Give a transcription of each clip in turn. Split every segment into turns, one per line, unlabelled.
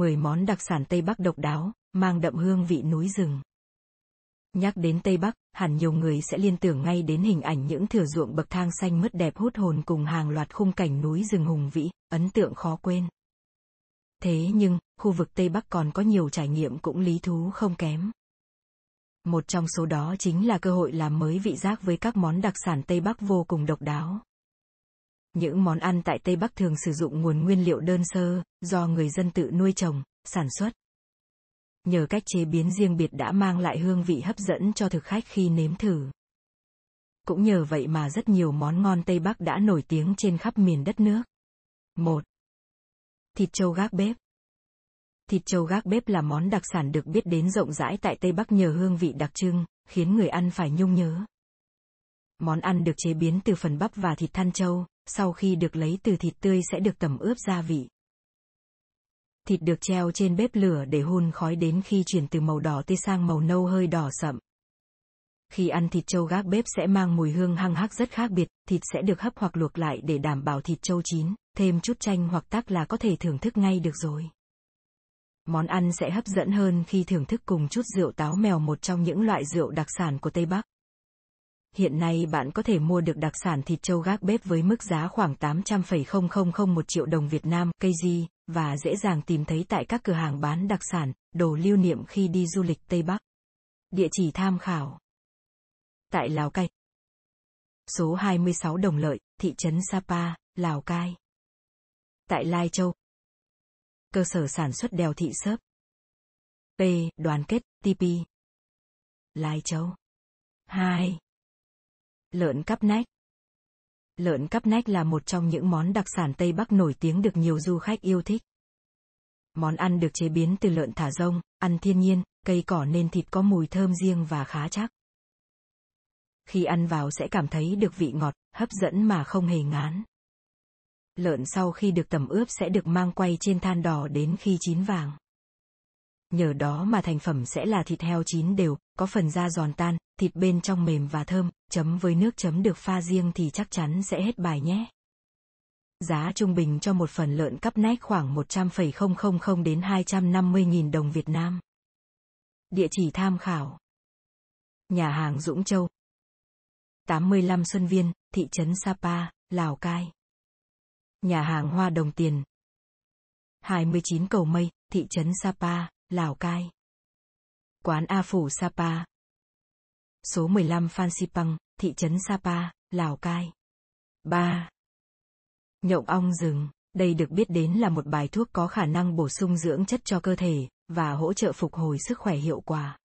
10 món đặc sản Tây Bắc độc đáo, mang đậm hương vị núi rừng. Nhắc đến Tây Bắc, hẳn nhiều người sẽ liên tưởng ngay đến hình ảnh những thửa ruộng bậc thang xanh mướt đẹp hút hồn cùng hàng loạt khung cảnh núi rừng hùng vĩ, ấn tượng khó quên. Thế nhưng, khu vực Tây Bắc còn có nhiều trải nghiệm cũng lý thú không kém. Một trong số đó chính là cơ hội làm mới vị giác với các món đặc sản Tây Bắc vô cùng độc đáo. Những món ăn tại Tây Bắc thường sử dụng nguồn nguyên liệu đơn sơ, do người dân tự nuôi trồng, sản xuất. Nhờ cách chế biến riêng biệt đã mang lại hương vị hấp dẫn cho thực khách khi nếm thử. Cũng nhờ vậy mà rất nhiều món ngon Tây Bắc đã nổi tiếng trên khắp miền đất nước. 1. Thịt trâu gác bếp. Thịt trâu gác bếp là món đặc sản được biết đến rộng rãi tại Tây Bắc nhờ hương vị đặc trưng, khiến người ăn phải nhung nhớ. Món ăn được chế biến từ phần bắp và thịt than trâu, sau khi được lấy từ thịt tươi sẽ được tẩm ướp gia vị. Thịt được treo trên bếp lửa để hun khói đến khi chuyển từ màu đỏ tươi sang màu nâu hơi đỏ sậm. Khi ăn thịt trâu gác bếp sẽ mang mùi hương hăng hắc rất khác biệt, thịt sẽ được hấp hoặc luộc lại để đảm bảo thịt trâu chín, thêm chút chanh hoặc tắc là có thể thưởng thức ngay được rồi. Món ăn sẽ hấp dẫn hơn khi thưởng thức cùng chút rượu táo mèo một trong những loại rượu đặc sản của Tây Bắc. Hiện nay bạn có thể mua được đặc sản thịt trâu gác bếp với mức giá khoảng 800,001 triệu đồng Việt Nam, KG, và dễ dàng tìm thấy tại các cửa hàng bán đặc sản, đồ lưu niệm khi đi du lịch Tây Bắc. Địa chỉ tham khảo. Tại Lào Cai. Số 26 Đồng Lợi, thị trấn Sapa, Lào Cai. Tại Lai Châu. Cơ sở sản xuất đèo thị sớp. P. Đoàn kết, TP. Lai Châu. 2. Lợn cắp nách. Lợn cắp nách là một trong những món đặc sản Tây Bắc nổi tiếng được nhiều du khách yêu thích. Món ăn được chế biến từ lợn thả rông, ăn thiên nhiên, cây cỏ nên thịt có mùi thơm riêng và khá chắc. Khi ăn vào sẽ cảm thấy được vị ngọt, hấp dẫn mà không hề ngán. Lợn sau khi được tẩm ướp sẽ được mang quay trên than đỏ đến khi chín vàng. Nhờ đó mà thành phẩm sẽ là thịt heo chín đều, có phần da giòn tan, thịt bên trong mềm và thơm, chấm với nước chấm được pha riêng thì chắc chắn sẽ hết bài nhé. Giá trung bình cho một phần lợn cắp nách khoảng 100,000 đến 250.000 đồng Việt Nam. Địa chỉ tham khảo. Nhà hàng Dũng Châu. 85 Xuân Viên, thị trấn Sapa, Lào Cai. Nhà hàng Hoa Đồng Tiền. 29 Cầu Mây, thị trấn Sapa, Lào Cai. Quán A Phủ Sapa. Số 15 Phan Xipang, thị trấn Sapa, Lào Cai. 3. Nhộng ong rừng, đây được biết đến là một bài thuốc có khả năng bổ sung dưỡng chất cho cơ thể, và hỗ trợ phục hồi sức khỏe hiệu quả.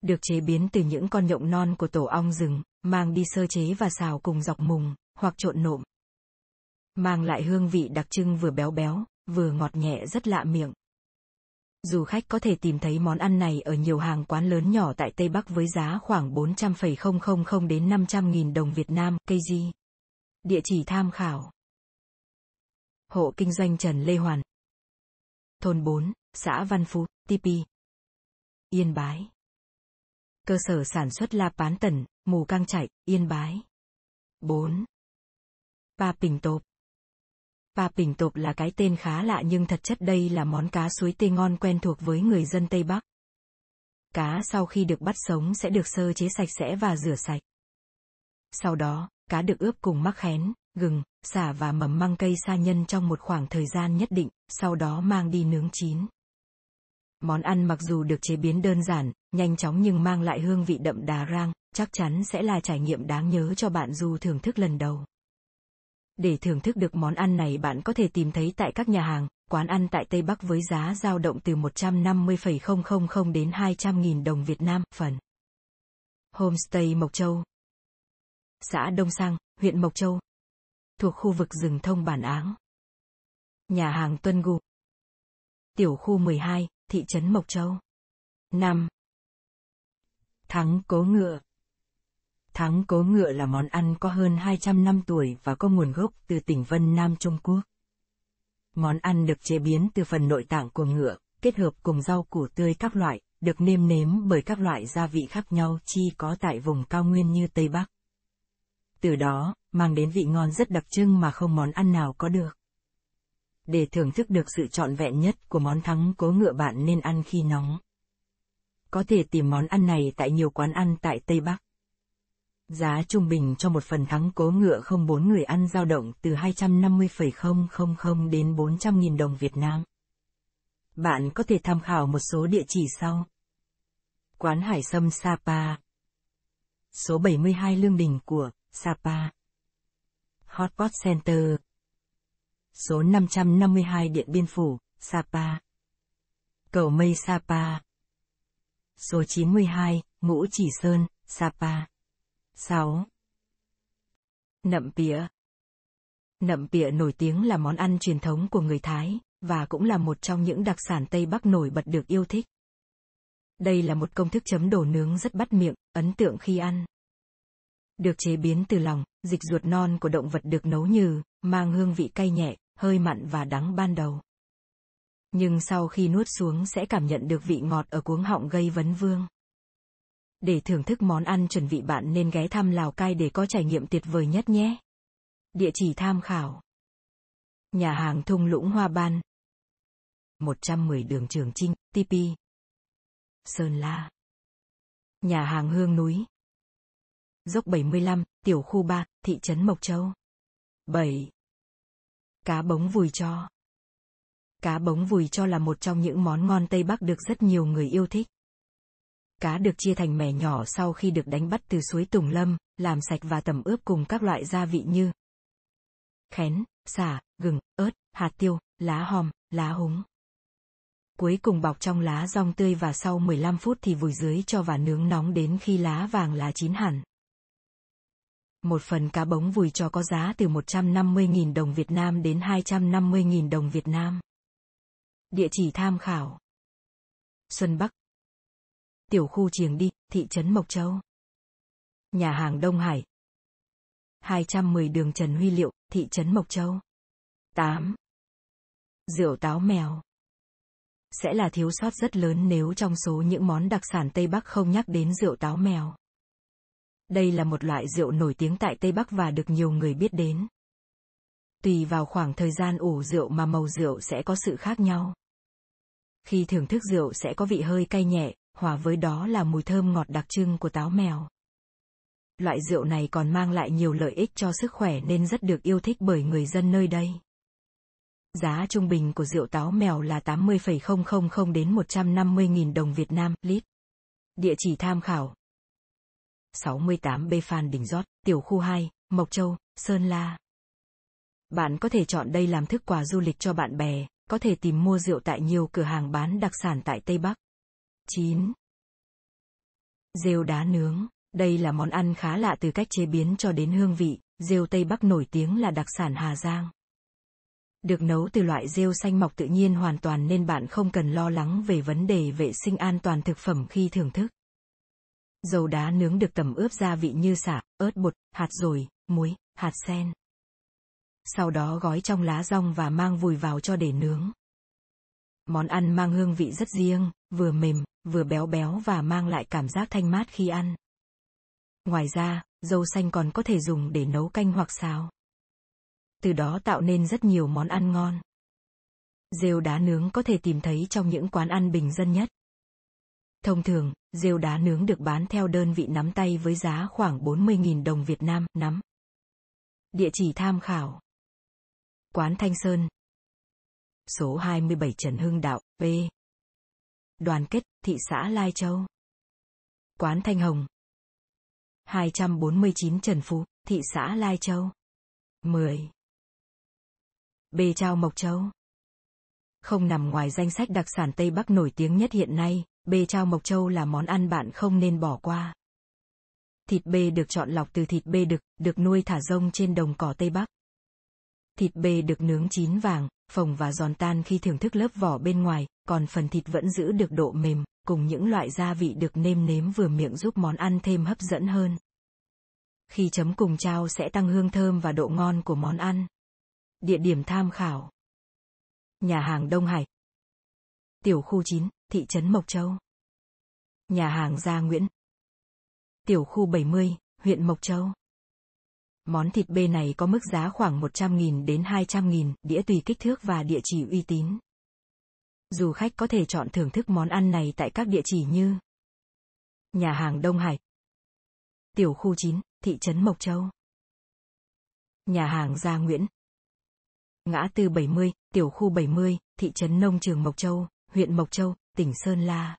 Được chế biến từ những con nhộng non của tổ ong rừng, mang đi sơ chế và xào cùng dọc mùng, hoặc trộn nộm. Mang lại hương vị đặc trưng vừa béo béo, vừa ngọt nhẹ rất lạ miệng. Du khách có thể tìm thấy món ăn này ở nhiều hàng quán lớn nhỏ tại Tây Bắc với giá khoảng 400,000 đến 500.000 đồng Việt Nam, KG. Địa chỉ tham khảo. Hộ kinh doanh Trần Lê Hoàn. Thôn 4, xã Văn Phú, TP. Yên Bái. Cơ sở sản xuất La Pán Tần, Mù Cang Chạy, Yên Bái. 4. Pa Pình Tộp. Pa Bình Tộp là cái tên khá lạ nhưng thật chất đây là món cá suối tê ngon quen thuộc với người dân Tây Bắc. Cá sau khi được bắt sống sẽ được sơ chế sạch sẽ và rửa sạch. Sau đó, cá được ướp cùng mắc khén, gừng, xả và mầm măng cây sa nhân trong một khoảng thời gian nhất định, sau đó mang đi nướng chín. Món ăn mặc dù được chế biến đơn giản, nhanh chóng nhưng mang lại hương vị đậm đà rang, chắc chắn sẽ là trải nghiệm đáng nhớ cho bạn dù thưởng thức lần đầu. Để thưởng thức được món ăn này bạn có thể tìm thấy tại các nhà hàng, quán ăn tại Tây Bắc với giá dao động từ 150,000 đến 200.000 đồng Việt Nam, phần. Homestay Mộc Châu. Xã Đông Sang, huyện Mộc Châu. Thuộc khu vực rừng thông bản áng. Nhà hàng Tuân Gu. Tiểu khu 12, thị trấn Mộc Châu. 5. Thắng cố ngựa. Thắng cố ngựa là món ăn có hơn 200 năm tuổi và có nguồn gốc từ tỉnh Vân Nam Trung Quốc. Món ăn được chế biến từ phần nội tạng của ngựa, kết hợp cùng rau củ tươi các loại, được nêm nếm bởi các loại gia vị khác nhau chi có tại vùng cao nguyên như Tây Bắc. Từ đó, mang đến vị ngon rất đặc trưng mà không món ăn nào có được. Để thưởng thức được sự trọn vẹn nhất của món thắng cố ngựa bạn nên ăn khi nóng. Có thể tìm món ăn này tại nhiều quán ăn tại Tây Bắc. Giá trung bình cho một phần thắng cố ngựa không bốn người ăn dao động từ 250,000 đến 400.000 đồng Việt Nam. Bạn có thể tham khảo một số địa chỉ sau. Quán Hải Sâm Sapa. Số 72 Lương Đình của Sapa. Hotpot Center. Số 552 Điện Biên Phủ, Sapa. Cầu Mây Sapa. Số 92, Ngũ Chỉ Sơn, Sapa. 6. Nậm pịa Nậm pịa nổi tiếng là món ăn truyền thống của người Thái, và cũng là một trong những đặc sản Tây Bắc nổi bật được yêu thích. Đây là một công thức chấm đồ nướng rất bắt miệng, ấn tượng khi ăn. Được chế biến từ lòng, dịch ruột non của động vật được nấu nhừ, mang hương vị cay nhẹ, hơi mặn và đắng ban đầu. Nhưng sau khi nuốt xuống sẽ cảm nhận được vị ngọt ở cuống họng gây vấn vương. Để thưởng thức món ăn chuẩn vị bạn nên ghé thăm Lào Cai để có trải nghiệm tuyệt vời nhất nhé. Địa chỉ tham khảo. Nhà hàng Thung Lũng Hoa Ban. 110 đường Trường Trinh, TP. Sơn La. Nhà hàng Hương Núi. Dốc 75, tiểu khu 3, thị trấn Mộc Châu. 7. Cá bống vùi cho. Cá bống vùi cho là một trong những món ngon Tây Bắc được rất nhiều người yêu thích. Cá được chia thành mẻ nhỏ sau khi được đánh bắt từ suối Tùng Lâm, làm sạch và tẩm ướp cùng các loại gia vị như khén, xả, gừng, ớt, hạt tiêu, lá hòm, lá húng. Cuối cùng bọc trong lá rong tươi và sau 15 phút thì vùi dưới cho và nướng nóng đến khi lá vàng lá chín hẳn. Một phần cá bống vùi cho có giá từ 150.000 đồng Việt Nam đến 250.000 đồng Việt Nam. Địa chỉ tham khảo. Xuân Bắc, tiểu khu Triềng Đi, thị trấn Mộc Châu. Nhà hàng Đông Hải. 210 đường Trần Huy Liệu, thị trấn Mộc Châu. 8. Rượu táo mèo. Sẽ là thiếu sót rất lớn nếu trong số những món đặc sản Tây Bắc không nhắc đến rượu táo mèo. Đây là một loại rượu nổi tiếng tại Tây Bắc và được nhiều người biết đến. Tùy vào khoảng thời gian ủ rượu mà màu rượu sẽ có sự khác nhau. Khi thưởng thức rượu sẽ có vị hơi cay nhẹ, hòa với đó là mùi thơm ngọt đặc trưng của táo mèo. Loại rượu này còn mang lại nhiều lợi ích cho sức khỏe nên rất được yêu thích bởi người dân nơi đây. Giá trung bình của rượu táo mèo là 80,000 đến 150.000 đồng Việt Nam lít. Địa chỉ tham khảo. 68B Phan Đình Rót, tiểu khu 2, Mộc Châu, Sơn La. Bạn có thể chọn đây làm thức quà du lịch cho bạn bè, có thể tìm mua rượu tại nhiều cửa hàng bán đặc sản tại Tây Bắc. 9. Rêu đá nướng. Đây là món ăn khá lạ từ cách chế biến cho đến hương vị, rêu Tây Bắc nổi tiếng là đặc sản Hà Giang. Được nấu từ loại rêu xanh mọc tự nhiên hoàn toàn nên bạn không cần lo lắng về vấn đề vệ sinh an toàn thực phẩm khi thưởng thức. Dầu đá nướng được tẩm ướp gia vị như xả, ớt bột, hạt dồi, muối, hạt sen. Sau đó gói trong lá rong và mang vùi vào cho để nướng. Món ăn mang hương vị rất riêng, vừa mềm, vừa béo béo và mang lại cảm giác thanh mát khi ăn. Ngoài ra, dâu xanh còn có thể dùng để nấu canh hoặc xào. Từ đó tạo nên rất nhiều món ăn ngon. Rêu đá nướng có thể tìm thấy trong những quán ăn bình dân nhất. Thông thường, rêu đá nướng được bán theo đơn vị nắm tay với giá khoảng 40.000 đồng Việt Nam, nắm. Địa chỉ tham khảo. Quán Thanh Sơn. Số 27 Trần Hưng Đạo, b Đoàn kết, thị xã Lai Châu. Quán Thanh Hồng. 249 Trần Phú, thị xã Lai Châu. 10. b Trao Mộc Châu. Không nằm ngoài danh sách đặc sản Tây Bắc nổi tiếng nhất hiện nay, b Trao Mộc Châu là món ăn bạn không nên bỏ qua. Thịt bê được chọn lọc từ thịt bê đực, được nuôi thả rông trên đồng cỏ Tây Bắc. Thịt bê được nướng chín vàng, phồng và giòn tan khi thưởng thức lớp vỏ bên ngoài, còn phần thịt vẫn giữ được độ mềm, cùng những loại gia vị được nêm nếm vừa miệng giúp món ăn thêm hấp dẫn hơn. Khi chấm cùng chao sẽ tăng hương thơm và độ ngon của món ăn. Địa điểm tham khảo. Nhà hàng Đông Hải. Tiểu khu 9, thị trấn Mộc Châu. Nhà hàng Gia Nguyễn. Tiểu khu 70, huyện Mộc Châu. Món thịt bê này có mức giá khoảng 100.000 đến 200.000, đĩa tùy kích thước và địa chỉ uy tín. Du khách có thể chọn thưởng thức món ăn này tại các địa chỉ như Nhà hàng Đông Hải Tiểu khu 9, thị trấn Mộc Châu Nhà hàng Gia Nguyễn Ngã tư 70, tiểu khu 70, thị trấn Nông Trường Mộc Châu, huyện Mộc Châu, tỉnh Sơn La